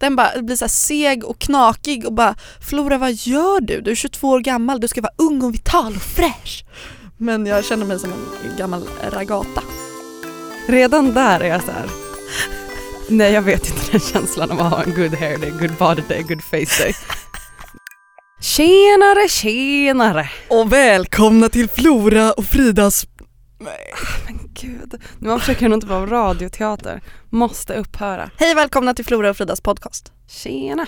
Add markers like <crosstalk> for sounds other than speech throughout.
Den bara blir så seg och knakig och bara Flora vad gör du? Du är 22 år gammal, du ska vara ung och vital och fräsch. Men jag känner mig som en gammal ragata. Redan där är jag så här. Nej jag vet inte den känslan av att ha en good hair day, good body day, good face day. Tjenare, tjenare! Och välkomna till Flora och Fridas... Nej. Men gud, nu man försöker nog inte vara radioteater. Måste upphöra. Hej välkomna till Flora och Fridas podcast. Tjena!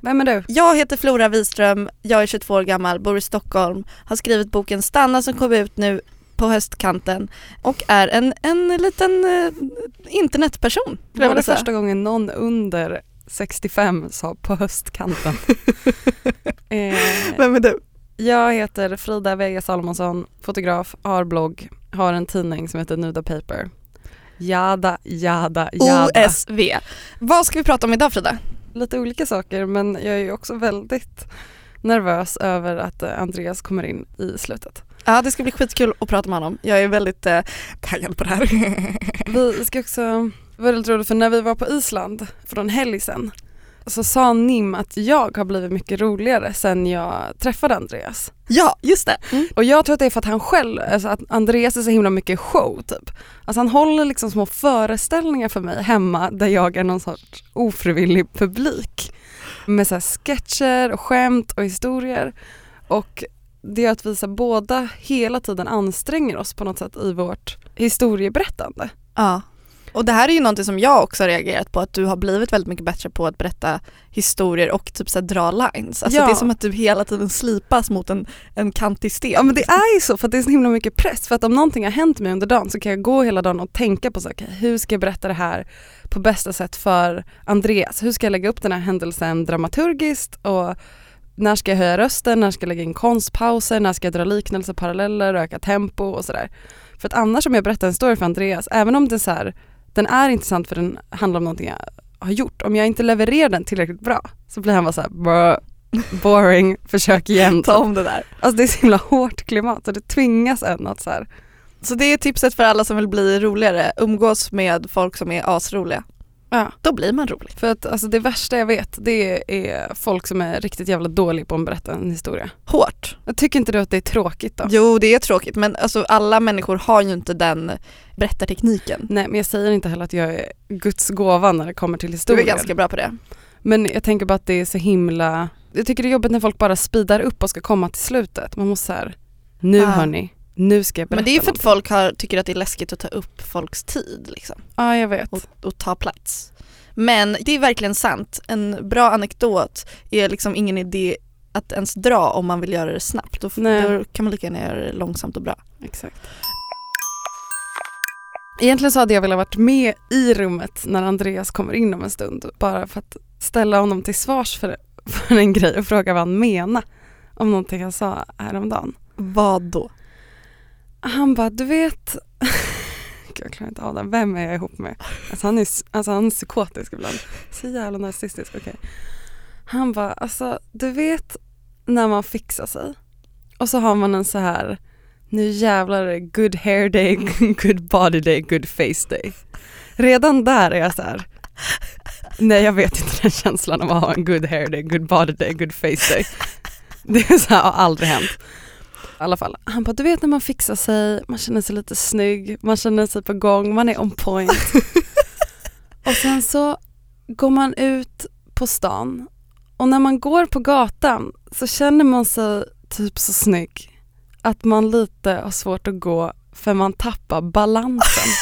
Vem är du? Jag heter Flora Wiström, jag är 22 år gammal, bor i Stockholm, har skrivit boken Stanna som kom ut nu på höstkanten och är en, en liten eh, internetperson. Det var det första gången någon under 65 sa på höstkanten. <laughs> eh, Vem är du? Jag heter Frida Vega Salomonsson, fotograf, har blogg, har en tidning som heter Nuda Paper. Jada, jada, jada. OSV. Vad ska vi prata om idag Frida? Lite olika saker men jag är ju också väldigt nervös över att eh, Andreas kommer in i slutet. Ja det ska bli skitkul att prata med honom. Jag är väldigt eh, taggad på det här. Vi ska också, det var väldigt roligt för när vi var på Island för en helg sedan så sa Nim att jag har blivit mycket roligare sen jag träffade Andreas. ja just det. Mm. Och jag tror att det är för att han själv, alltså att Andreas är så himla mycket show typ. Alltså han håller liksom små föreställningar för mig hemma där jag är någon sorts ofrivillig publik. Med så sketcher och skämt och historier. Och det är att vi så båda hela tiden anstränger oss på något sätt i vårt historieberättande. Ja. Och det här är ju någonting som jag också har reagerat på att du har blivit väldigt mycket bättre på att berätta historier och typ så dra lines. Alltså Ja. det är som att du hela tiden slipas mot en, en kantig sten. Ja men det är ju så för att det är så himla mycket press för att om någonting har hänt mig under dagen så kan jag gå hela dagen och tänka på så, här, hur ska jag berätta det här på bästa sätt för Andreas? Hur ska jag lägga upp den här händelsen dramaturgiskt och när ska jag höja rösten, när ska jag lägga in konstpauser, när ska jag dra liknelser, paralleller öka tempo och sådär. För att annars om jag berättar en story för Andreas, även om det är så här, den är intressant för den handlar om någonting jag har gjort, om jag inte levererar den tillräckligt bra så blir han bara såhär boring, försök igen. Ta om det där. Alltså det är så himla hårt klimat så det tvingas en att så här, Så det är tipset för alla som vill bli roligare. Umgås med folk som är asroliga. Ja. Då blir man rolig. För att alltså det värsta jag vet det är folk som är riktigt jävla dåliga på att berätta en historia. Hårt. Jag tycker inte du att det är tråkigt då? Jo det är tråkigt men alltså alla människor har ju inte den berättartekniken. Nej men jag säger inte heller att jag är Guds gåva när det kommer till Du är historier. ganska bra på det. Men jag tänker bara att det är så himla, jag tycker det är jobbigt när folk bara speedar upp och ska komma till slutet. Man måste såhär, nu Ah. hörni, nu ska jag berätta Men det är ju för att folk har, tycker att det är läskigt att ta upp folks tid liksom. Ja jag vet. och, och ta plats. Men det är verkligen sant. En bra anekdot är liksom ingen idé att ens dra om man vill göra det snabbt. Då, då kan man lika gärna göra det långsamt och bra. Exakt. Egentligen så hade jag velat varit med i rummet när Andreas kommer in om en stund bara för att ställa honom till svars för, för en grej och fråga vad han menar om någonting han sa häromdagen. Vad då? Han bara, du vet, <laughs> Gud, jag klarar inte av det, vem är jag ihop med? Alltså han är, alltså han är psykotisk ibland, så jävla narcissistisk, Okay. Han bara, alltså du vet när man fixar sig och så har man en så här nu jävlar är det good hair day, <laughs> good body day, good face day. Redan där är jag så här. nej jag vet inte den känslan av att ha en good hair day, good body day, good face day. Det är så här, har aldrig hänt. I alla fall, han bara du vet när man fixar sig, man känner sig lite snygg, man känner sig på gång, man är on point. <laughs> och sen så går man ut på stan och när man går på gatan så känner man sig typ så snygg att man lite har svårt att gå för man tappar balansen. <laughs>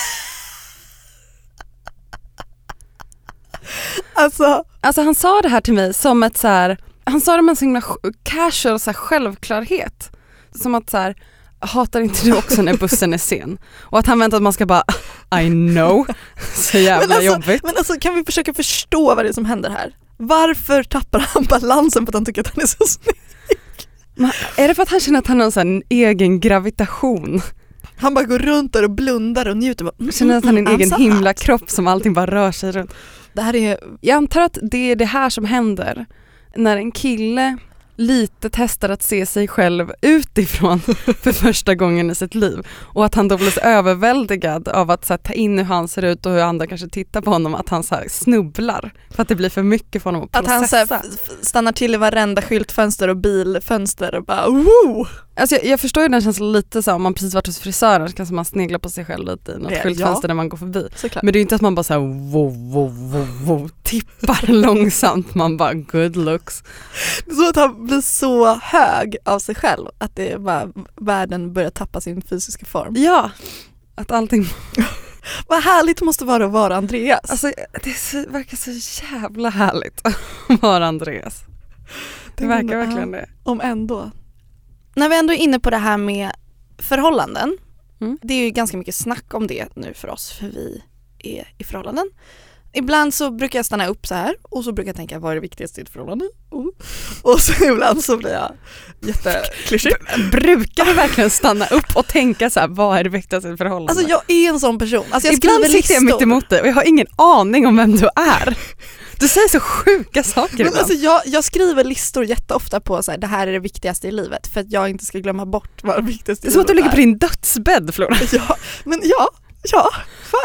Alltså, Alltså han sa det här till mig som ett så här, han sa det med en så himla casual så självklarhet. Som att så här, hatar inte du också när bussen är sen? Och att han väntar att man ska bara, I know, så jävla men, alltså, jobbigt. men alltså kan vi försöka förstå vad det är som händer här? Varför tappar han balansen på att han tycker att han är så snygg? Men är det för att han känner att han har en sån egen gravitation? Han bara går runt där och blundar och njuter. Bara, mm, Känner att han är en mm, egen I'm so himla hot. kropp som allting bara rör sig runt. Det här är Jag antar att det är det här som händer när en kille lite testar att se sig själv utifrån <laughs> för första gången i sitt liv. Och att han då blir så överväldigad av att så här, ta in hur han ser ut och hur andra kanske tittar på honom, att han så här, snubblar för att det blir för mycket för honom att Att processa. han så här, stannar till i varenda skyltfönster och bilfönster och bara woo! Alltså jag, jag förstår ju den känslan lite så här, om man precis varit hos frisören så kanske man sneglar på sig själv lite i något Ja, skyltfönster när man går förbi. Såklart. Men det är ju inte att man bara så här wow, wow, wow, wow, tippar <laughs> långsamt, man bara good looks. Det är som att han blir så hög av sig själv att det är bara, världen börjar tappa sin fysiska form. Ja, att allting, <laughs> Vad härligt det måste vara att vara Andreas. alltså det så, verkar så jävla härligt <laughs> att vara Andreas. Det verkar verkligen det. Om ändå. När vi ändå är inne på det här med förhållanden. Mm. Det är ju ganska mycket snack om det nu för oss för vi är i förhållanden. Ibland så brukar jag stanna upp så här och så brukar jag tänka vad är det viktigaste i ett förhållande? Oh. Och så <laughs> ibland så blir jag jätteklyschig. Brukar du verkligen stanna upp och tänka så här, vad är det viktigaste i ett förhållande? Alltså jag är en sån person. Alltså jag Ibland sitter jag mitt emot dig och jag har ingen aning om vem du är. <laughs> Du säger så sjuka saker Men alltså jag, jag skriver listor jätteofta på så här, det här är det viktigaste i livet för att jag inte ska glömma bort vad det viktigaste det är som att du ligger på din dödsbädd Flora. <laughs> Ja, men ja, ja,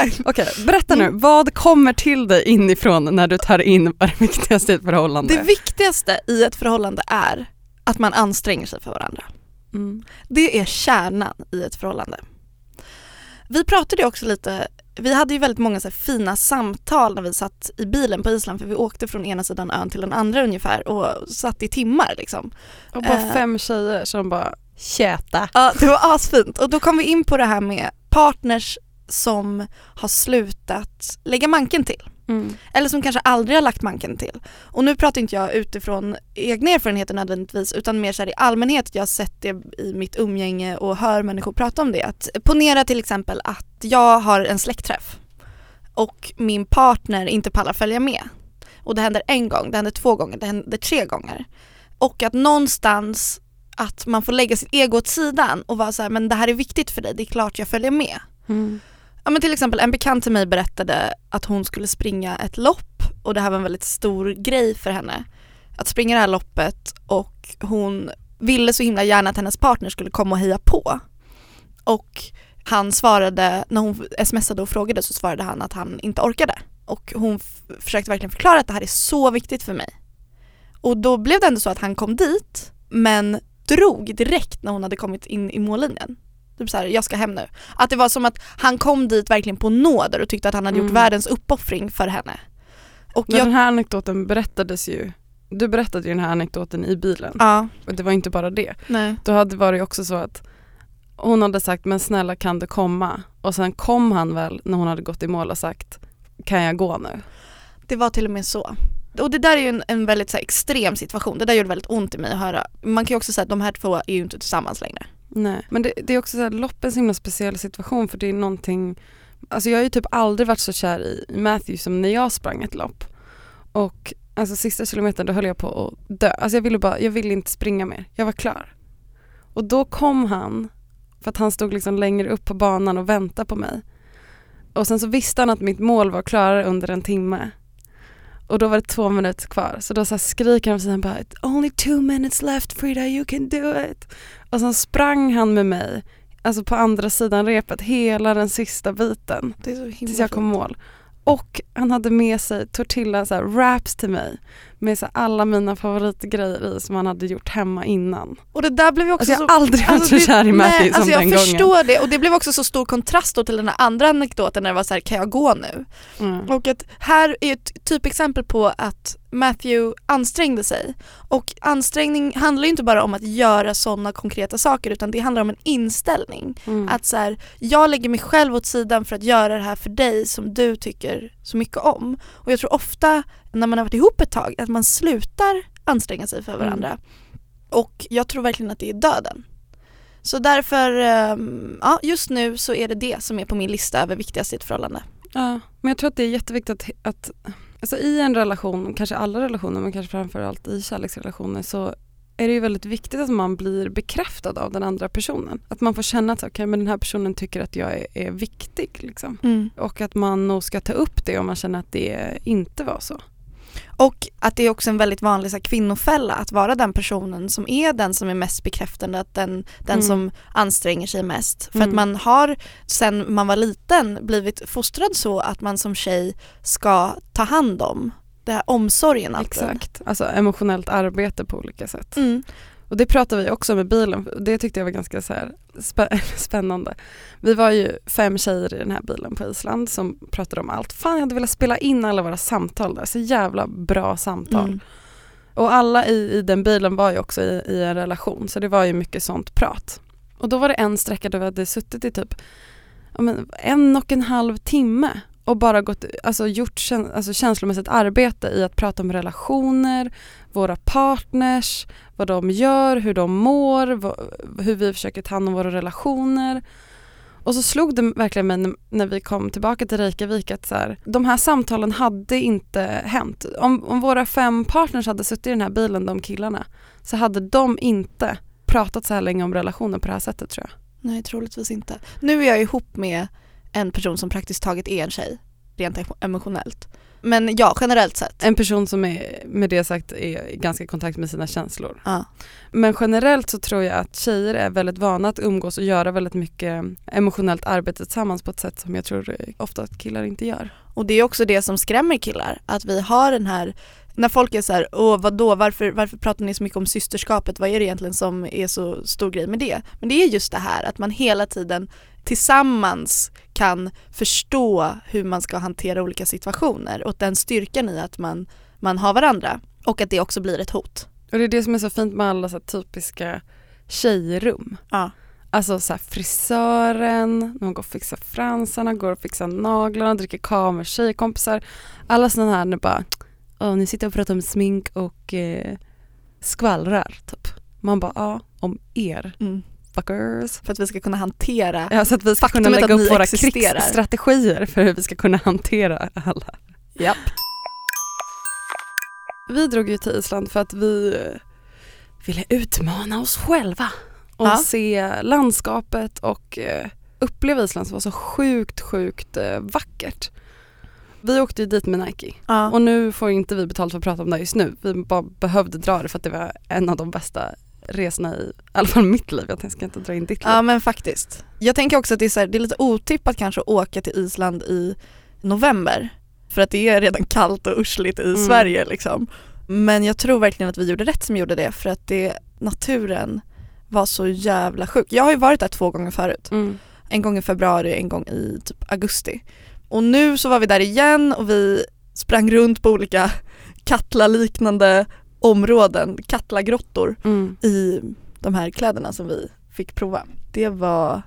fine. Okej, berätta Mm. nu. Vad kommer till dig inifrån när du tar in vad det viktigaste i ett förhållande Det är? viktigaste i ett förhållande är att man anstränger sig för varandra. Mm. Det är kärnan i ett förhållande. Vi pratade också lite, vi hade ju väldigt många så fina samtal när vi satt i bilen på Island för vi åkte från ena sidan ön till den andra ungefär och satt i timmar liksom. Och bara Eh. fem tjejer som bara tjöta. Ja, det var asfint och då kom vi in på det här med partners som har slutat lägga manken till. Mm. Eller som kanske aldrig har lagt manken till. Och nu pratar inte jag utifrån egna erfarenheter nödvändigtvis utan mer så i allmänhet, jag har sett det i mitt umgänge och hör människor prata om det. Att ponera till exempel att jag har en släktträff och min partner inte pallar följa med. Och det händer en gång, det händer två gånger, det händer tre gånger. Och att någonstans att man får lägga sitt ego åt sidan och vara så här, men det här är viktigt för dig, det är klart jag följer med. Mm. Ja men till exempel en bekant till mig berättade att hon skulle springa ett lopp och det här var en väldigt stor grej för henne. Att springa det här loppet och hon ville så himla gärna att hennes partner skulle komma och heja på. Och han svarade, när hon smsade och frågade så svarade han att han inte orkade. Och hon försökte verkligen förklara att det här är så viktigt för mig. Och då blev det ändå så att han kom dit men drog direkt när hon hade kommit in i mållinjen. Typ såhär, jag ska hem nu. Att det var som att han kom dit verkligen på nåder och tyckte att han hade gjort Mm. världens uppoffring för henne. Och Men jag, den här anekdoten berättades ju, du berättade ju den här anekdoten i bilen. ja, Och det var inte bara det. nej. Då hade var det också så att hon hade sagt men snälla kan du komma? Och sen kom han väl när hon hade gått i mål och sagt kan jag gå nu? Det var till och med så. Och det där är ju en, en väldigt så här, extrem situation. Det där gjorde väldigt ont i mig att höra. Man kan ju också säga att de här två är ju inte tillsammans längre. Nej. Men det, det är också så här, lopp är en så himla speciell situation för det är någonting, alltså jag har ju typ aldrig varit så kär i i Matthew som när jag sprang ett lopp. Och alltså sista kilometern då höll jag på att dö. Alltså jag ville bara, jag ville inte springa mer. Jag var klar. Och då kom han, för att han stod liksom längre upp på banan och väntade på mig. Och sen så visste han att mitt mål var klarare under en timme. Och då var det två minuter kvar. Så då så skriker han säger bara Only two minutes left Frida, you can do it. Och sen sprang han med mig, alltså på andra sidan repet, hela den sista biten. Tills jag kom mål. Och han hade med sig tortilla så här, wraps till mig med så alla mina favoritgrejer i som han hade gjort hemma innan. Och det där blev också Alltså jag så har aldrig varit Alltså, så kär i Matthew nej, som alltså den jag gången. förstår det och det blev också så stor kontrast till den här andra anekdoten när det var så här, kan jag gå nu? Mm. Och att här är ett typexempel på att Matthew ansträngde sig. Och ansträngning handlar ju inte bara om att göra sådana konkreta saker utan det handlar om en inställning. Mm. Att så här, jag lägger mig själv åt sidan för att göra det här för dig som du tycker så mycket om. Och jag tror ofta när man har varit ihop ett tag att man slutar anstränga sig för varandra. Och jag tror verkligen att det är döden. Så därför, ehm, ja just nu så är det det som är på min lista över viktigast i ett förhållande. Ja, men jag tror att det är jätteviktigt att, att alltså i en relation, kanske alla relationer men kanske framförallt i kärleksrelationer så är det ju väldigt viktigt att man blir bekräftad av den andra personen. Att man får känna att okay, men den här personen tycker att jag är, är viktig. Liksom. Och att man nog ska ta upp det om man känner att det inte var så. Och att det är också en väldigt vanlig så här, kvinnofälla att vara den personen som är den som är mest bekräftande, att den, den Mm. som anstränger sig mest. För Mm. att man har sen man var liten blivit fostrad så att man som tjej ska ta hand om det här omsorgen alltid. Exakt, alltså emotionellt arbete på olika sätt. Mm. Och det pratade vi också med bilen, det tyckte jag var ganska så här spä- <laughs> spännande. Vi var ju fem tjejer i den här bilen på Island som pratade om allt. Fan jag hade velat spela in alla våra samtal där, så jävla bra samtal. Mm. Och alla i, i den bilen var ju också i, i en relation så det var ju mycket sånt prat. Och då var det en sträcka där vi hade suttit i typ en och en halv timme och bara gått, alltså gjort käns alltså känslomässigt arbete i att prata om relationer, våra partners, vad de gör, hur de mår, hur vi försöker ta hand om våra relationer. Och så slog det verkligen mig när- när vi kom tillbaka till Reykjavik att så här, de här samtalen hade inte hänt. Om, om våra fem partners hade suttit i den här bilen, de killarna, så hade de inte pratat så här länge om relationer på det här sättet tror jag. Nej troligtvis inte. Nu är jag ihop med en person som praktiskt taget är en tjej, rent emo- emotionellt. Men ja, generellt sett. En person som är, med det sagt är ganska i kontakt med sina känslor. Ja. Men generellt så tror jag att tjejer är väldigt vana att umgås och göra väldigt mycket emotionellt arbete tillsammans på ett sätt som jag tror ofta att killar inte gör. Och det är också det som skrämmer killar, att vi har den här när folk är så här, åh vadå, varför, varför pratar ni så mycket om systerskapet, vad är det egentligen som är så stor grej med det? Men det är just det här att man hela tiden tillsammans kan förstå hur man ska hantera olika situationer och den styrkan i att man, man har varandra och att det också blir ett hot. Och det är det som är så fint med alla så typiska tjejrum. Ja. Alltså så frisören, man går och fixar fransarna, går och fixar naglarna, dricker kava med tjejkompisar. Alla sådana här nu bara, Åh, ni sitter och pratar om smink och eh, skvallrar typ. Man bara, ja, om er fuckers. För att vi ska kunna hantera Ja, så att vi ska kunna lägga upp våra existerar. krigsstrategier för hur vi ska kunna hantera alla. Japp. Vi drog ju till Island för att vi eh, ville utmana oss själva och Ja. se landskapet och eh, uppleva Island som var så sjukt, sjukt eh, vackert. Vi åkte ju dit med Nike Ja. och nu får inte vi betalt för att prata om det just nu. Vi bara behövde dra det för att det var en av de bästa resorna i, i alla fall mitt liv. Jag ska inte dra in ditt liv. Ja men faktiskt. Jag tänker också att det är, här, det är lite otippat kanske att åka till Island i november. För att det är redan kallt och ursligt i Mm. Sverige liksom. Men jag tror verkligen att vi gjorde rätt som gjorde det för att det, naturen var så jävla sjuk. Jag har ju varit där två gånger förut. Mm. En gång i februari, en gång i typ augusti. Och nu så var vi där igen och vi sprang runt på olika Katla-liknande områden, Katla-grottor Mm. i de här kläderna som vi fick prova. Det var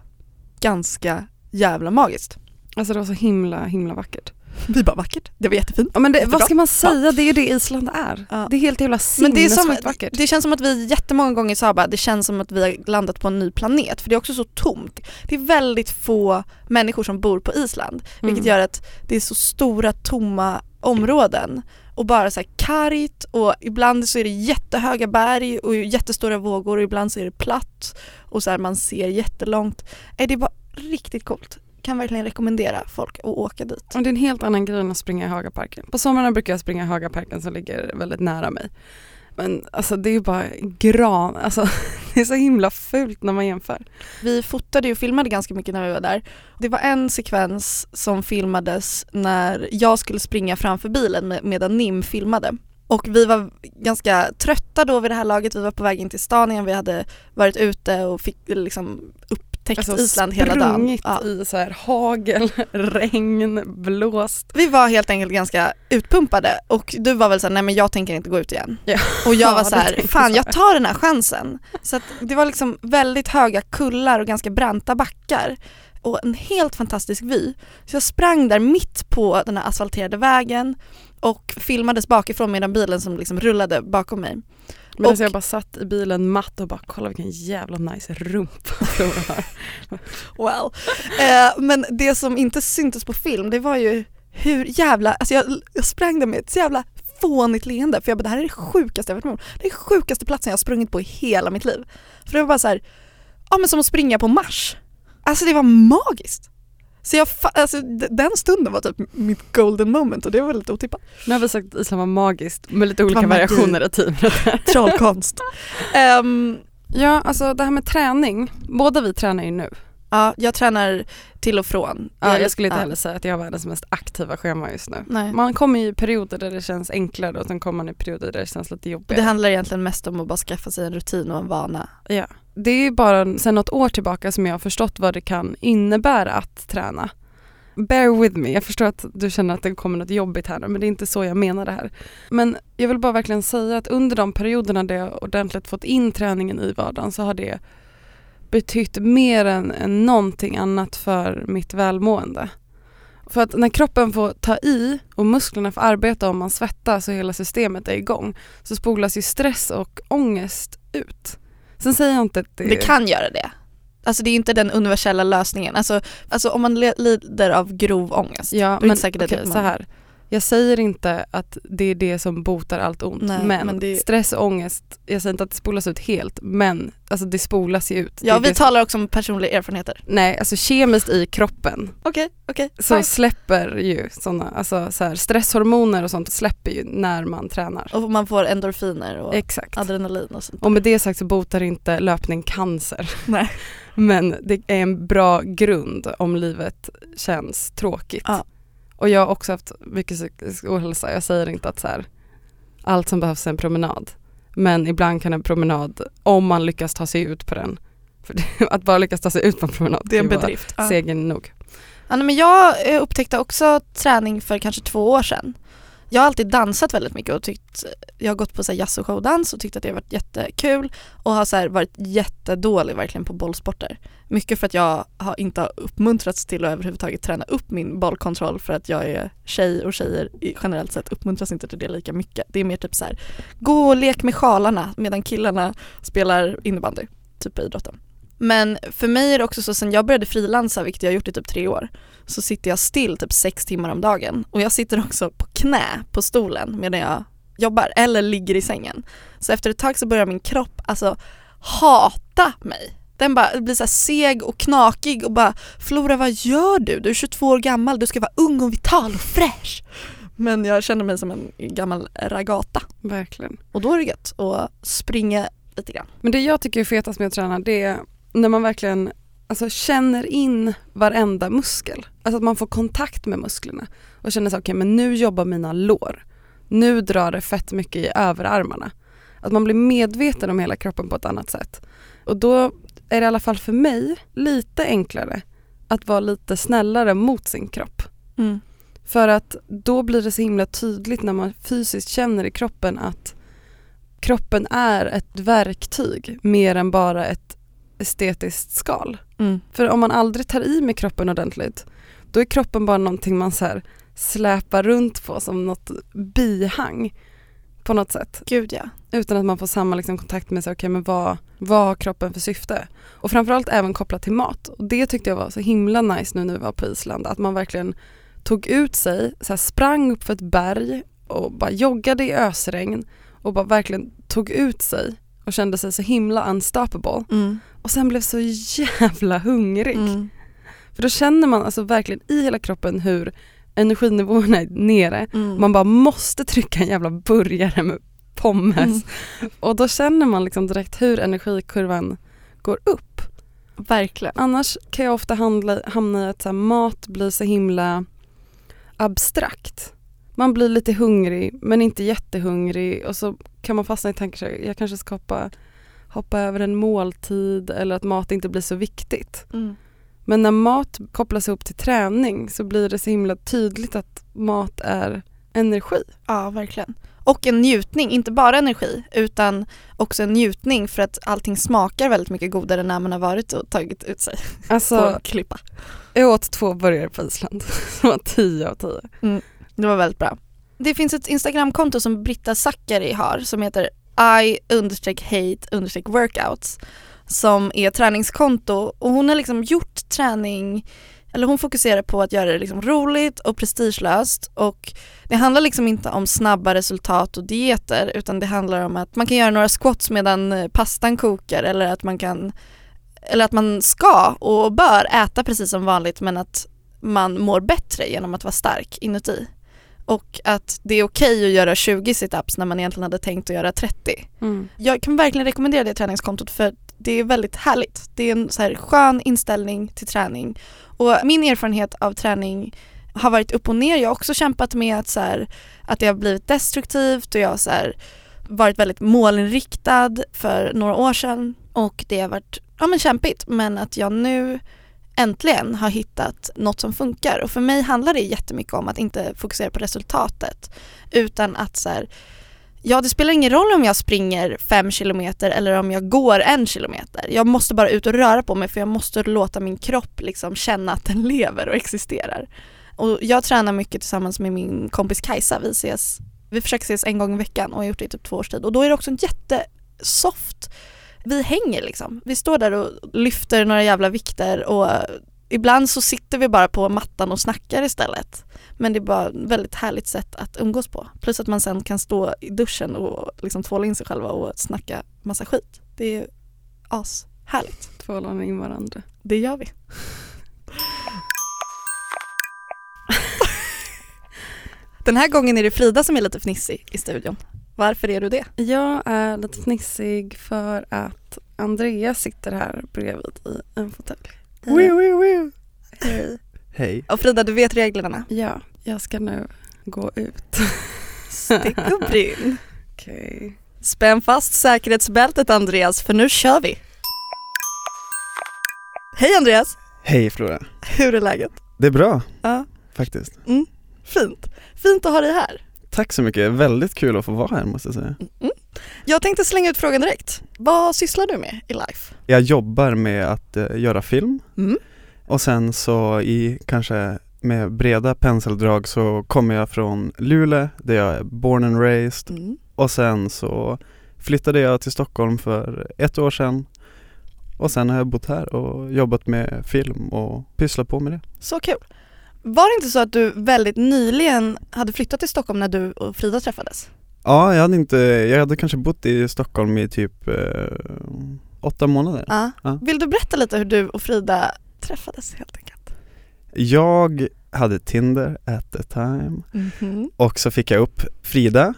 ganska jävla magiskt. Alltså det var så himla, himla vackert. Vi bara vackert, det var jättefint. Ja, men det, vad ska man säga, det är ju det Island är. Ja. Det är helt jävla sinnessjukt vackert. det känns som att vi jättemånga gånger sa bara det känns som att vi har landat på en ny planet för det är också så tomt. Det är väldigt få människor som bor på Island vilket Mm. gör att det är så stora tomma områden och bara så här kargt och ibland så är det jättehöga berg och jättestora vågor och ibland så är det platt och så här man ser jättelångt. Det är bara riktigt coolt. Kan verkligen rekommendera folk att åka dit. Och det är en helt annan grej än att springa i Hagaparken. På somrarna brukar jag springa i Hagaparken som ligger väldigt nära mig. Men alltså det är ju bara gran, alltså <laughs> det är så himla fult när man jämför. Vi fotade och filmade ganska mycket när vi var där. Det var en sekvens som filmades när jag skulle springa framför bilen med- medan Nim filmade. Och vi var ganska trötta då vid det här laget, vi var på väg in till stan igen, vi hade varit ute och fick liksom upptäckt Alltså Island hela dagen. Ja. i så här hagel, <laughs> regn, blåst. Vi var helt enkelt ganska utpumpade och du var väl såhär, nej men jag tänker inte gå ut igen. Ja. Och jag <laughs> Ja, var det så här, fan jag tar den här chansen. Så det var liksom väldigt höga kullar och ganska branta backar och en helt fantastisk vy. Så jag sprang där mitt på den här asfalterade vägen och filmades bakifrån medan bilen som liksom rullade bakom mig. Men alltså Och- jag bara satt i bilen matt och bara kolla vilken jävla nice rumpa. <laughs> Well. Eh, men det som inte syntes på film det var ju hur jävla, alltså jag, jag sprang där med ett så jävla fånigt leende för jag bara det här är det sjukaste jag varit med om. Det är sjukaste platsen jag har sprungit på i hela mitt liv. För det var bara så här, ja men som att springa på Mars. Alltså det var magiskt. Så jag, alltså, den stunden var typ mitt golden moment och det var väldigt otippat. Nu har vi sagt att Island var magiskt med lite olika variationer i teamet. <laughs> Trollkonst. Ehm, Ja, alltså det här med träning. Båda vi tränar ju nu. ja, jag tränar till och från. Ja, jag skulle inte ja. heller säga att jag har världens mest aktiva schema just nu. Nej. Man kommer i perioder där det känns enklare och sen kommer man i perioder där det känns lite jobbigare. Det handlar egentligen mest om att bara skaffa sig en rutin och en vana. Ja. Det är bara sedan något år tillbaka som jag har förstått vad det kan innebära att träna. Bear with me, jag förstår att du känner att det kommer något jobbigt här nu men det är inte så jag menar det här. Men jag vill bara verkligen säga att under de perioderna där jag ordentligt fått in träningen i vardagen så har det betytt mer än, än någonting annat för mitt välmående. För att när kroppen får ta i och musklerna får arbeta och man svettas och hela systemet är igång så spolas ju stress och ångest ut. Sen säger jag inte att det, Det kan göra det. Alltså det är inte den universella lösningen. Alltså, alltså om man lider av grov ångest. Ja, då är men inte säkert att okej, man- så här. Jag säger inte att det är det som botar allt ont Nej, men, men det- stress och ångest, jag säger inte att det spolas ut helt men alltså det spolas ju ut. Ja vi som- talar också om personliga erfarenheter. Nej, alltså kemiskt i kroppen Okej, okej. så fine. släpper ju sådana, alltså så här, stresshormoner och sånt släpper ju när man tränar. Och man får endorfiner och Exakt. adrenalin och sånt. Och med det sagt så botar inte löpning cancer. <laughs> Nej. Men det är en bra grund om livet känns tråkigt. Ja. Och jag har också haft mycket psykisk ohälsa. Jag säger inte att så här, allt som behövs är en promenad. Men ibland kan en promenad, om man lyckas ta sig ut på den, för det, <laughs> att bara lyckas ta sig ut på en promenad Det är en bedrift. Ja. segern nog. Ja, nej, men jag eh, upptäckte också träning för kanske två år sedan. Jag har alltid dansat väldigt mycket och tyckt, jag har gått på så här, jazz och showdans och tyckt att det har varit jättekul och har så här, varit jättedålig verkligen på bollsporter. Mycket för att jag har inte har uppmuntrats till att överhuvudtaget träna upp min bollkontroll för att jag är tjej och tjejer generellt sett uppmuntras inte till det lika mycket. Det är mer typ så här, gå och lek med sjalarna medan killarna spelar innebandy, typ på idrotten. Men för mig är det också så sen jag började frilansa, vilket jag har gjort i typ tre år, så sitter jag still typ sex timmar om dagen och jag sitter också på knä på stolen medan jag jobbar eller ligger i sängen. Så efter ett tag så börjar min kropp alltså hata mig. Den bara blir så seg och knakig och bara Flora vad gör du? Du är 22 år gammal, du ska vara ung och vital och fräsch. Men jag känner mig som en gammal ragata Verkligen. och då är det gött att springa lite grann. Men det jag tycker är fetast med att träna det är när man verkligen alltså, känner in varenda muskel. Alltså att man får kontakt med musklerna och känner så okej men nu jobbar mina lår. Nu drar det fett mycket i överarmarna. Att man blir medveten om hela kroppen på ett annat sätt. Och då är det i alla fall för mig lite enklare att vara lite snällare mot sin kropp. Mm. För att då blir det så himla tydligt när man fysiskt känner i kroppen att kroppen är ett verktyg mer än bara ett estetiskt skal. Mm. För om man aldrig tar i med kroppen ordentligt då är kroppen bara någonting man så här släpar runt på som något bihang på något sätt. Gud ja. Utan att man får samma liksom, kontakt med sig, okej men vad, vad har kroppen för syfte? Och framförallt även kopplat till mat. Och det tyckte jag var så himla nice nu när vi var på Island, att man verkligen tog ut sig, så här, sprang upp för ett berg och bara joggade i ösregn och bara verkligen tog ut sig och kände sig så himla unstoppable. Mm. Och sen blev så jävla hungrig. Mm. För då känner man alltså verkligen i hela kroppen hur energinivåerna är nere. Mm. Man bara måste trycka en jävla burgare med pommes. Mm. Och då känner man liksom direkt hur energikurvan går upp. Verkligen. Annars kan jag ofta handla, hamna i att mat blir så himla abstrakt. Man blir lite hungrig men inte jättehungrig och så kan man fastna i tankar, jag kanske ska hoppa, hoppa över en måltid eller att mat inte blir så viktigt. Mm. Men när mat kopplas ihop till träning så blir det så himla tydligt att mat är energi. Ja, verkligen. Och en njutning, inte bara energi utan också en njutning för att allting smakar väldigt mycket godare när man har varit och tagit ut sig Alltså klippa. jag åt två burgare på Island <laughs> som var 10 av 10. Det var väldigt bra. Det finns ett Instagramkonto som Britta Zackari har som heter i understreck hate understreck workouts som är träningskonto och hon har liksom gjort träning eller hon fokuserar på att göra det liksom roligt och prestigelöst och det handlar liksom inte om snabba resultat och dieter utan det handlar om att man kan göra några squats medan eh, pastan kokar eller att man kan eller att man ska och bör äta precis som vanligt men att man mår bättre genom att vara stark inuti. Och att det är okej att göra 20 situps när man egentligen hade tänkt att göra 30. Mm. Jag kan verkligen rekommendera det träningskontot för det är väldigt härligt. Det är en så här skön inställning till träning. Och min erfarenhet av träning har varit upp och ner. Jag har också kämpat med att, så här, att det har blivit destruktivt och jag har så här, varit väldigt målinriktad för några år sedan och det har varit ja, men kämpigt men att jag nu äntligen har hittat något som funkar och för mig handlar det jättemycket om att inte fokusera på resultatet utan att så här, ja det spelar ingen roll om jag springer fem kilometer eller om jag går en kilometer. Jag måste bara ut och röra på mig för jag måste låta min kropp liksom känna att den <laughs> lever och existerar. Och jag tränar mycket tillsammans med min kompis Kajsa, vi ses vi försöker ses en gång i veckan och har gjort det i typ två års tid och då är det också en jättesoft vi hänger liksom. Vi står där och lyfter några jävla vikter och ibland så sitter vi bara på mattan och snackar istället. Men det är bara ett väldigt härligt sätt att umgås på. Plus att man sen kan stå i duschen och liksom tvåla in sig själva och snacka massa skit. Det är ashärligt. Tvålar in varandra. Det gör vi. <laughs> Den här gången är det Frida som är lite fnissig i studion. Varför är du det? Jag är lite fnissig för att Andreas sitter här bredvid i en fåtölj. Hej. Hej. Och Frida, du vet reglerna. Ja, jag ska nu gå ut. Stick och <laughs> brinn. Okej. Spänn fast säkerhetsbältet Andreas, för nu kör vi. Hej Andreas! Hej Flora. Hur är läget? Det är bra Ja, faktiskt. fint. Fint att ha dig här. Tack så mycket, väldigt kul att få vara här måste jag säga. Mm. Jag tänkte slänga ut frågan direkt. Vad sysslar du med i life? Jag jobbar med att eh, göra film Mm. och sen så i kanske med breda penseldrag så kommer jag från Luleå där jag är born and raised Mm. och sen så flyttade jag till Stockholm för ett år sedan och sen har jag bott här och jobbat med film och pysslat på med det. Så kul. Var det inte så att du väldigt nyligen hade flyttat till Stockholm när du och Frida träffades? Ja, jag hade inte, jag hade kanske bott i Stockholm i typ eh, åtta månader. Ja. Ja. Vill du berätta lite hur du och Frida träffades helt enkelt? Jag hade Tinder at the time Mhm. och så fick jag upp Frida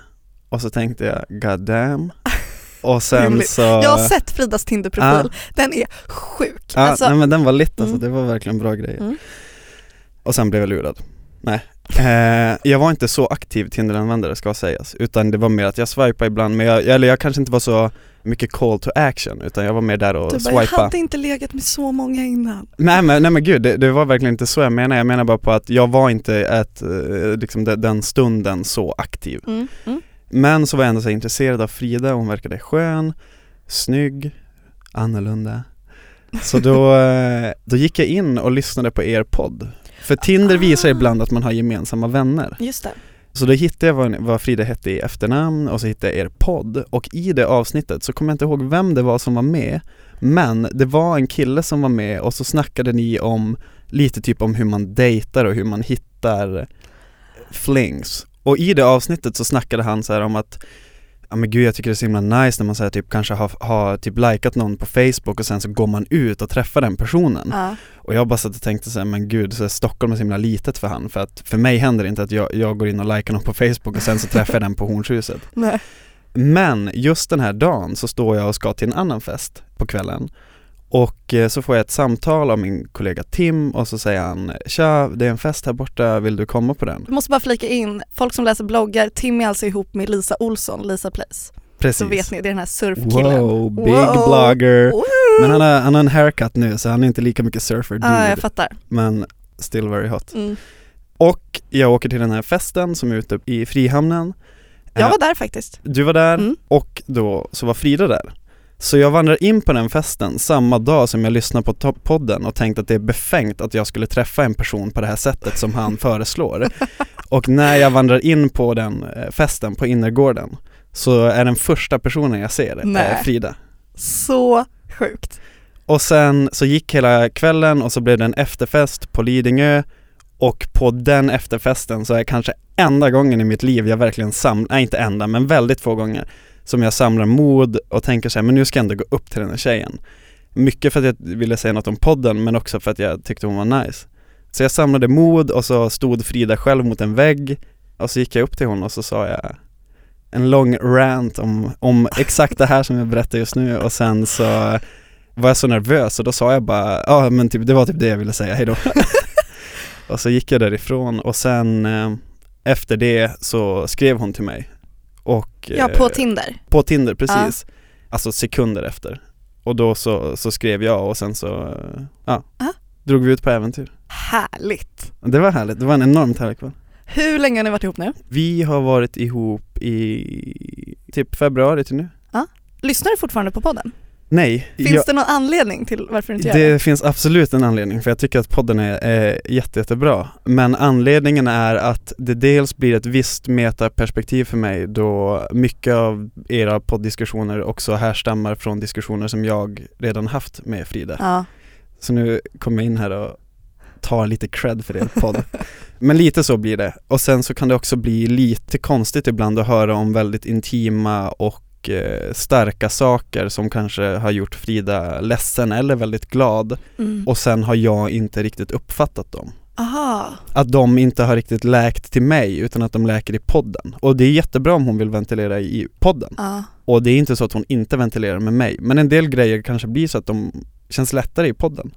och så tänkte jag god damn <laughs> och sen så Jag har sett Fridas Tinderprofil, den är sjuk. Ja, alltså, nej men den var lit alltså, Mm. det var verkligen bra grejer. Mm. Och sen blev jag lurad. Nej. Eh, jag var inte så aktiv Tinder-användare ska sägas, utan det var mer att jag swipade ibland, men jag, eller jag kanske inte var så mycket call to action, utan jag var mer där och du bara, jag swipa. hade inte legat med så många innan. Nej men, nej men gud, det, det var verkligen inte så jag menar, jag menar bara på att jag var inte ett, eh, liksom de, den stunden så aktiv. Mm. Mm. Men så var jag ändå så intresserad av Frida, hon verkade skön, snygg, annorlunda. Så då, eh, då gick jag in och lyssnade på er podd. För Tinder visar Ah. ibland att man har gemensamma vänner. Just det. Så då hittade jag vad, vad Frida hette i efternamn och så hittade jag er podd och i det avsnittet så kommer jag inte ihåg vem det var som var med men det var en kille som var med och så snackade ni om lite typ om hur man dejtar och hur man hittar flings och i det avsnittet så snackade han så om att Ja men gud jag tycker det är så himla nice när man säger typ kanske har, har typ likat någon på Facebook och sen så går man ut och träffar den personen Ja. och jag bara satt och tänkte så här, men gud, så Stockholm är så himla litet för han för att för mig händer det inte att jag, jag går in och likar någon på Facebook och sen så träffar jag den på Hornshuset. <laughs> Nej. Men just den här dagen så står jag och ska till en annan fest på kvällen och eh, så får jag ett samtal av min kollega Tim och så säger han Tja, det är en fest här borta, vill du komma på den? Jag måste bara flika in, folk som läser bloggar, Tim är alltså ihop med Lisa Olsson, Lisa Place. Precis. Så vet ni, det är den här surfkillen. Wow, big Wow. blogger. Woo! Men han har, han har en haircut nu så han är inte lika mycket surfer dude, Ja, jag fattar. men still very hot. Mm. Och jag åker till den här festen som är ute i Frihamnen Jag Eh, var där faktiskt. Du var där Mm. och då så var Frida där. Så jag vandrar in på den festen samma dag som jag lyssnar på podden och tänkte att det är befängt att jag skulle träffa en person på det här sättet som han <laughs> föreslår. Och när jag vandrar in på den eh, festen på innergården så är den första personen jag ser Nej. eh, Frida. Så sjukt. Och sen så gick hela kvällen och så blev det en efterfest på Lidingö och på den efterfesten så är kanske enda gången i mitt liv jag verkligen samlar, nej inte enda men väldigt få gånger som jag samlar mod och tänker så här, men nu ska jag ändå gå upp till den här tjejen. Mycket för att jag ville säga något om podden men också för att jag tyckte hon var nice. Så jag samlade mod och så stod Frida själv mot en vägg och så gick jag upp till hon och så sa jag en lång rant om, om exakt det här som jag berättar just nu och sen så var jag så nervös och då sa jag bara, ja men typ, det var typ det jag ville säga, hejdå <laughs> Och så gick jag därifrån och sen eh, efter det så skrev hon till mig och Ja, på eh, Tinder. på Tinder, precis. Alltså sekunder efter. Och då så, så skrev jag och sen så, ja, Aha. drog vi ut på äventyr. Härligt. Det var härligt, det var en enormt härlig kväll. Hur länge har ni varit ihop nu? Vi har varit ihop i typ februari till nu. Lyssnar du fortfarande på podden? Nej, Finns jag, det någon anledning till varför du inte gör det? det finns absolut en anledning för jag tycker att podden är, är jätte, jättebra. Men anledningen är att det dels blir ett visst metaperspektiv för mig då mycket av era poddiskussioner också härstammar från diskussioner som jag redan haft med Frida. Ja. Så nu kommer jag in här och tar lite cred för er podd. <laughs> Men lite så blir det. Och sen så kan det också bli lite konstigt ibland att höra om väldigt intima och eh, starka saker som kanske har gjort Frida ledsen eller väldigt glad Mm. och sen har jag inte riktigt uppfattat dem. Aha. Att de inte har riktigt läkt till mig utan att de läker i podden. Och det är jättebra om hon vill ventilera i podden. Ja. Och det är inte så att hon inte ventilerar med mig. Men en del grejer kanske blir så att de känns lättare i podden.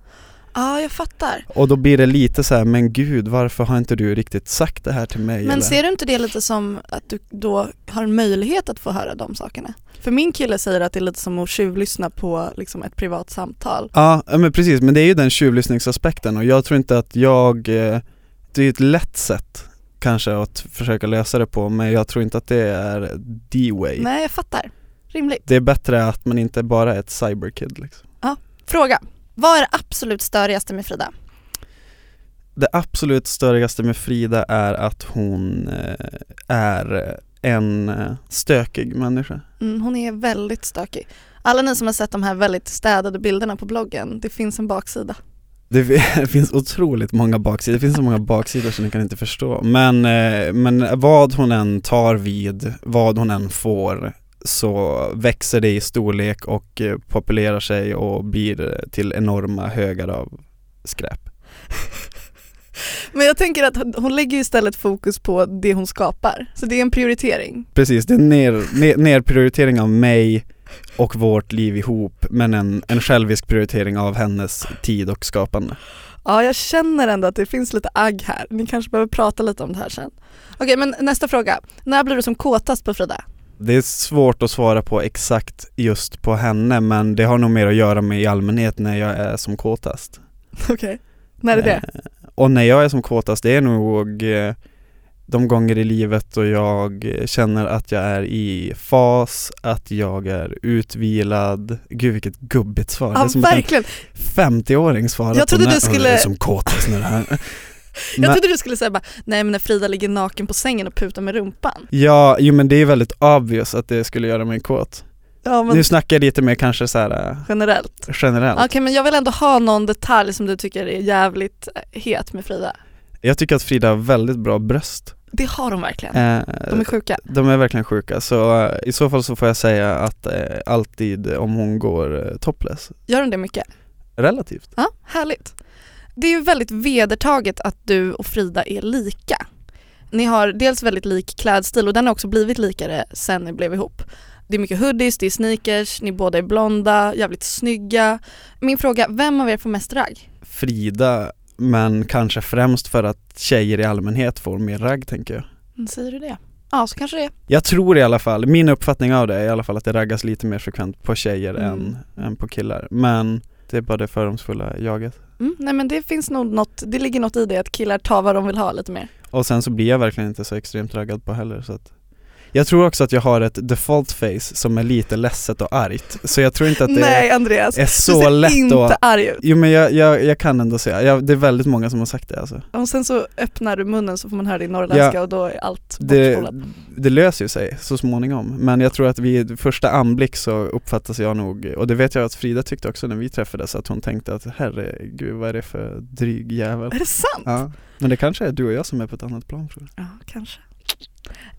Ja, jag fattar. Och då blir det lite så här, men gud varför har inte du riktigt sagt det här till mig? Men eller? ser du inte det lite som att du då har en möjlighet att få höra de sakerna? För min kille säger att det är lite som att tjuvlyssna på liksom ett privat samtal. Ja, ja, men precis, men det är ju den tjuvlyssningsaspekten och jag tror inte att jag, eh, det är ett lätt sätt kanske att försöka lösa det på men jag tror inte att det är the way. Nej, jag fattar. Rimligt. Det är bättre att man inte bara är ett cyberkid liksom. Fråga. Vad är det absolut störigaste med Frida? Det absolut störigaste med Frida är att hon eh, är en eh, stökig människa. Mm, hon är väldigt stökig. Alla ni som har sett de här väldigt städade bilderna på bloggen, det finns en baksida. Det fi- <laughs> finns otroligt många baksidor, det finns så många baksidor som ni kan inte förstå. Men, eh, men vad hon än tar vid, vad hon än får, så växer det i storlek och eh, populerar sig och blir eh, till enorma högar av skräp. <laughs> Men jag tänker att hon- lägger istället fokus på det hon skapar. Så det är en prioritering. Precis, det är en ner, ner, nerprioritering av mig och vårt liv ihop, men en, en självisk prioritering av hennes tid och skapande. Ja, jag känner ändå att det finns lite agg här. Ni kanske behöver prata lite om det här sen. Okej, men nästa fråga. När blir du som kåtast på Frida? Det är svårt att svara på exakt just på henne, men det har nog mer att göra med i allmänhet när jag är som kåtast. <laughs> Okej. När är det? Eh, Och när jag är som kåtast, det är nog eh, de gånger i livet då jag känner att jag är i fas, att jag är utvilad. Gud vilket gubbigt svar. det Ja, är som att en verkligen. 50-åring svarar Jag trodde på du när- skulle- Jag är som kåtast när det här. <laughs> Jag Men- trodde du skulle säga bara, nej men när Frida ligger naken på sängen och putar med rumpan. Ja, jo men det är väldigt obvious att det skulle göra mig kåt. Ja men Nu snackar jag lite mer kanske så här eh, generellt. generellt. Okej men jag vill ändå ha någon detalj som du tycker är jävligt eh, het med Frida. Jag tycker att Frida har väldigt bra bröst. Det har de verkligen. Eh, De är sjuka. de är verkligen sjuka, så eh, i så fall så får jag säga att eh, alltid om hon går eh, topless, Gör de det mycket? relativt. Ja, härligt. Det är ju väldigt vedertaget att du och Frida är lika. Ni har dels väldigt lik klädstil och den har också blivit likare sen ni blev ihop. Det är mycket hoodies, det är sneakers, ni båda är blonda, jävligt snygga. Min fråga, vem av er får mest ragg? Frida, men kanske främst för att tjejer i allmänhet får mer ragg tänker jag. Mm, Säger du det? Ja, så kanske det är. Jag tror i alla fall, min uppfattning av det är i alla fall att det raggas lite mer frekvent på tjejer Mm. än, än på killar. Men det är bara det fördomsfulla jaget. Mm, nej men det finns nog något, det ligger något i det att killar tar vad de vill ha lite mer. Och sen så blir jag verkligen inte så extremt raggad på heller så att jag tror också att jag har ett default face som är lite ledset och argt. Så jag tror inte att det Nej Andreas, är du så ser lätt inte att arg ut. Jo men jag, jag, jag kan ändå säga, jag, det är väldigt många som har sagt det alltså. Och sen så öppnar du munnen så får man höra din norrländska Ja. och då är allt Det, det löser ju sig så småningom, men jag tror att vid första anblick så uppfattas jag nog, och det vet jag att Frida tyckte också när vi träffades, att hon tänkte att herregud vad är det för dryg jävel. Är det sant? Ja, men det kanske är du och jag som är på ett annat plan tror jag. Ja, kanske.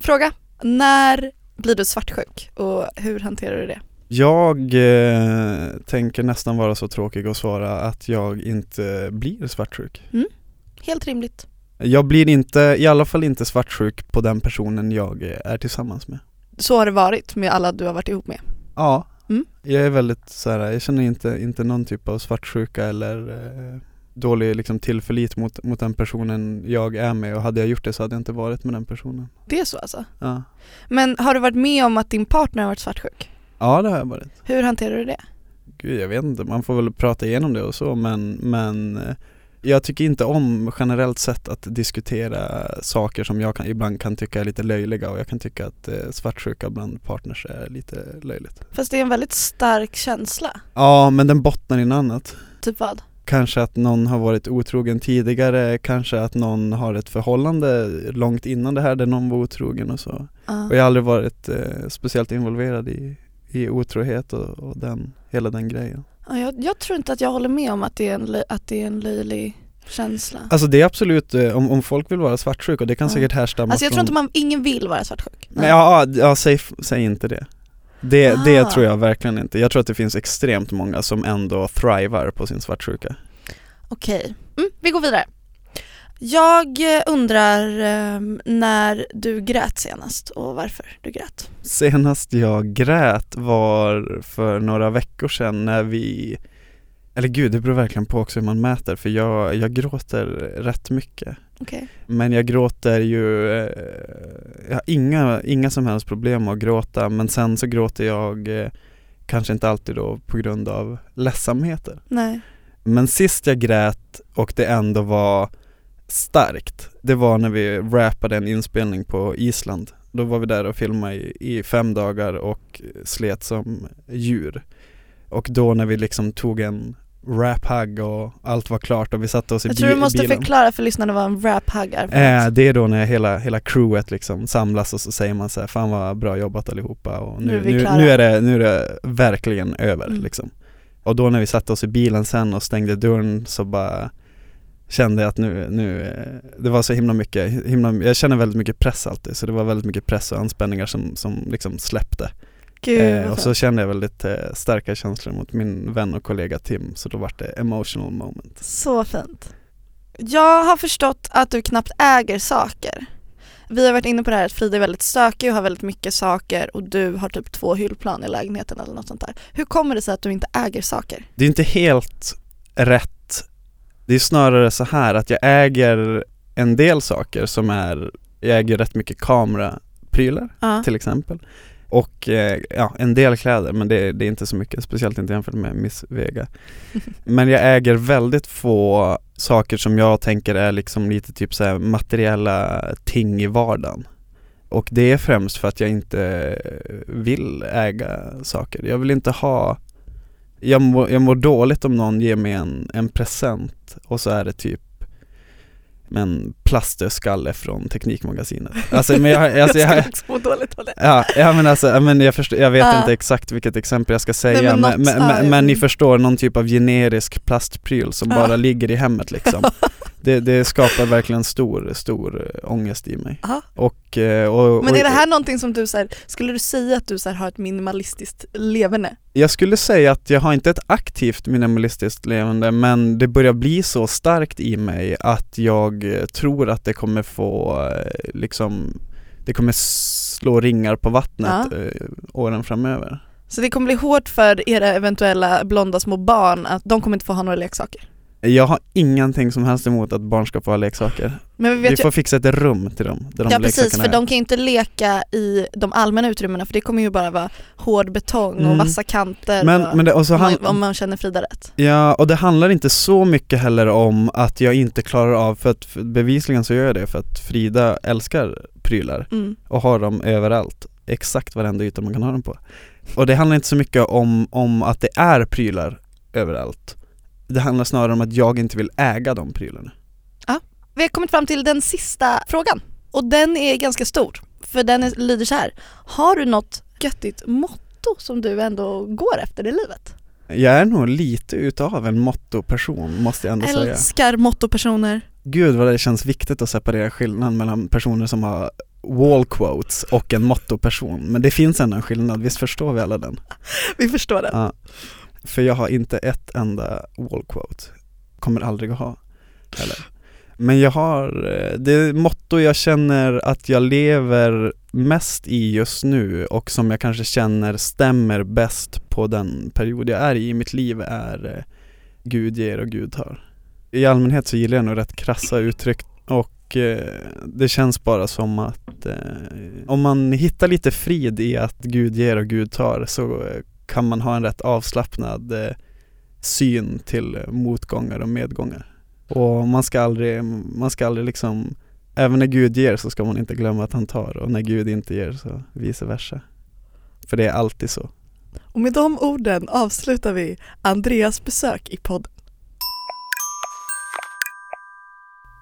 Fråga. När blir du svartsjuk och hur hanterar du det? Jag eh, tänker nästan vara så tråkig och svara att jag inte blir svartsjuk. helt rimligt. Jag blir inte, i alla fall inte svartsjuk på den personen jag är tillsammans med. Så har det varit med alla du har varit ihop med. Ja, Mm. jag är väldigt så här, jag känner inte, inte någon typ av svartsjuka eller eh, dålig liksom, tillförlit mot, mot den personen jag är med och hade jag gjort det så hade jag inte varit med den personen. Det är så alltså. Ja, Men har du varit med om att din partner har varit svartsjuk? ja det har jag varit. Hur hanterar du det? Gud jag vet inte, man får väl prata igenom det och så men, men eh, jag tycker inte om generellt sett att diskutera saker som jag kan, ibland kan tycka är lite löjliga och jag kan tycka att eh, svartsjuka bland partners är lite löjligt. Fast det är en väldigt stark känsla. Ja men den bottnar i något annat. Typ vad? Kanske att någon har varit otrogen tidigare, kanske att någon har ett förhållande långt innan det här där någon var otrogen och så. Ja. Och jag har aldrig varit eh, speciellt involverad i, i otrohet och, och den, hela den grejen. Ja, jag, jag tror inte att jag håller med om att det är en, att det är en löjlig känsla. Alltså det är absolut, eh, om, om folk vill vara svartsjuka och det kan Ja. säkert härstamma Alltså jag tror från inte man, ingen vill vara svartsjuk. Nej, ja, ja, ja säg, säg inte det. Det, det Ah. tror jag verkligen inte. Jag tror att det finns extremt många som ändå thrivar på sin svartsjuka. Okej, mm, vi går vidare. Jag eh, undrar eh, när du grät senast och varför du grät. Senast jag grät var för några veckor sedan när vi eller gud, det beror verkligen på också hur man mäter för jag, jag gråter rätt mycket. Okej. Men jag gråter ju, eh, jag har inga, inga som helst problem med att gråta men sen så gråter jag eh, kanske inte alltid då på grund av ledsamheter. Nej. Men sist jag grät och det ändå var starkt, det var när vi rappade en inspelning på Island. Då var vi där och filmade i, i fem dagar och slet som djur. Och då när vi liksom tog en rap-hugg och allt var klart och vi satte oss i Jag tror du bi- måste bilen. förklara för lyssnarna vad en rap-hug är. Eh, det är då när hela, hela crewet liksom samlas och så säger man så här, fan vad bra jobbat allihopa och Nu nu, är nu, klara." nu, är, det, nu är det verkligen över Mm. liksom. Och då när vi satte oss i bilen sen och stängde dörren så bara kände jag att nu, nu, eh, det var så himla mycket, himla, jag känner väldigt mycket press alltid så det var väldigt mycket press och anspänningar som, som liksom släppte. Gud, Eh, och så kände jag väldigt eh, starka känslor mot min vän och kollega Tim så då var det emotional moment. Så fint. Jag har förstått att du knappt äger saker. Vi har varit inne på det här att Frida är väldigt stökig och har väldigt mycket saker och du har typ två hyllplan i lägenheten eller något sånt där. Hur kommer det sig att du inte äger saker? Det är inte helt rätt. Det är snarare så här att jag äger en del saker som är, jag äger rätt mycket kameraprylar Ja. till exempel. Och eh, ja, en del kläder men det, det är inte så mycket, speciellt inte jämfört med Miss Vega. <laughs> Men jag äger väldigt få saker som jag tänker är liksom lite typ så här materiella ting i vardagen. Och det är främst för att jag inte vill äga saker. Jag vill inte ha jag mår, jag mår dåligt om någon ger mig en, en present och så är det typ en plastöskalle från Teknikmagasinet. Alltså, men jag, <laughs> alltså, jag, jag må dåligt av det. Ja, ja men alltså, men jag, förstår, jag vet Ja. inte exakt vilket exempel jag ska säga Nej, men men, något- men, ja, men, men ni men- förstår, någon typ av generisk plastpryl som bara ligger i hemmet liksom <laughs> det, det skapar verkligen stor, stor eh, ångest i mig Ja. och, eh, och, Men och är det här någonting som du så här, skulle du säga att du så här, har ett minimalistiskt leverne? Jag skulle säga att jag har inte ett aktivt minimalistiskt levande men det börjar bli så starkt i mig att jag eh, tror att det kommer få liksom det kommer slå ringar på vattnet Ja. åren framöver. Så det kommer bli hårt för era eventuella blonda små barn att de kommer inte få ha några leksaker. Jag har ingenting som helst emot att barn ska få ha leksaker. Men vi Vi vet ju, får fixa ett rum till dem, där de ja precis för är. de kan ju inte leka i de allmänna utrymmena för det kommer ju bara vara hård betong och Mm. vassa kanter Men, och, men det, och så om, han, man, om man känner Frida rätt. Ja, och det handlar inte så mycket heller om att jag inte klarar av, för att för bevisligen så gör jag det för att Frida älskar prylar Mm. och har dem överallt, exakt varenda yta man kan ha dem på. Och det handlar inte så mycket om, om att det är prylar överallt. Det handlar snarare om att jag inte vill äga de prylarna. Vi har kommit fram till den sista frågan och den är ganska stor för den är, lyder så här. Har du något göttigt motto som du ändå går efter i livet? Jag är nog lite utav en mottoperson måste jag ändå säga. Älskar mottopersoner. Gud vad det känns viktigt att separera skillnaden mellan personer som har wall quotes och en mottoperson. Men det finns ändå en skillnad, visst förstår vi alla den? <laughs> Vi förstår det. Ja. För jag har inte ett enda wall quote. Kommer aldrig att ha heller. Men jag har, eh, det motto jag känner att jag lever mest i just nu och som jag kanske känner stämmer bäst på den period jag är i i mitt liv är eh, Gud ger och Gud tar. I allmänhet så gillar jag nog rätt krassa uttryck och eh, det känns bara som att om man hittar lite frid i att Gud ger och Gud tar så kan man ha en rätt avslappnad eh, syn till motgångar och medgångar. Och man ska aldrig, man ska aldrig liksom, även när Gud ger så ska man inte glömma att han tar och när Gud inte ger så vice versa. För det är alltid så. Och med de orden avslutar vi Andreas besök i podden.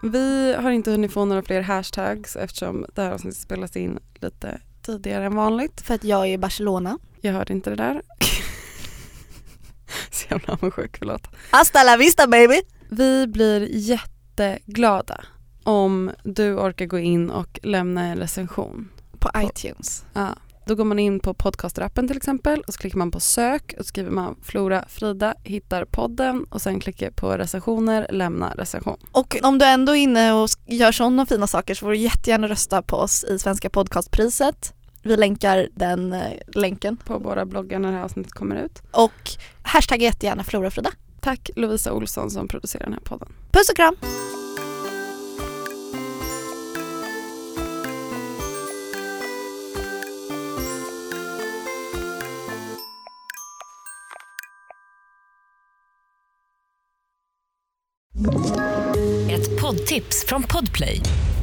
Vi har inte hunnit få några fler hashtags eftersom det här avsnittet spelas in lite tidigare än vanligt. För att jag är i Barcelona. Jag hörde inte det där. <laughs> Så jävla avundsjuk, förlåt. Hasta la vista baby! Vi blir jätteglada om du orkar gå in och lämna en recension. På iTunes. Ja, då går man in på podcasterappen till exempel och så klickar man på sök och skriver man Flora Frida, hittar podden och sen klickar på recensioner, lämna recension. Och om du ändå är inne och gör sådana fina saker så får du jättegärna rösta på oss i Svenska podcastpriset. Vi länkar den eh, länken. På våra bloggar när det här avsnittet kommer ut. Och hashtagga jättegärna Florafrida. Tack Lovisa Olsson som producerar den här podden. Puss och kram! Ett poddtips från Podplay.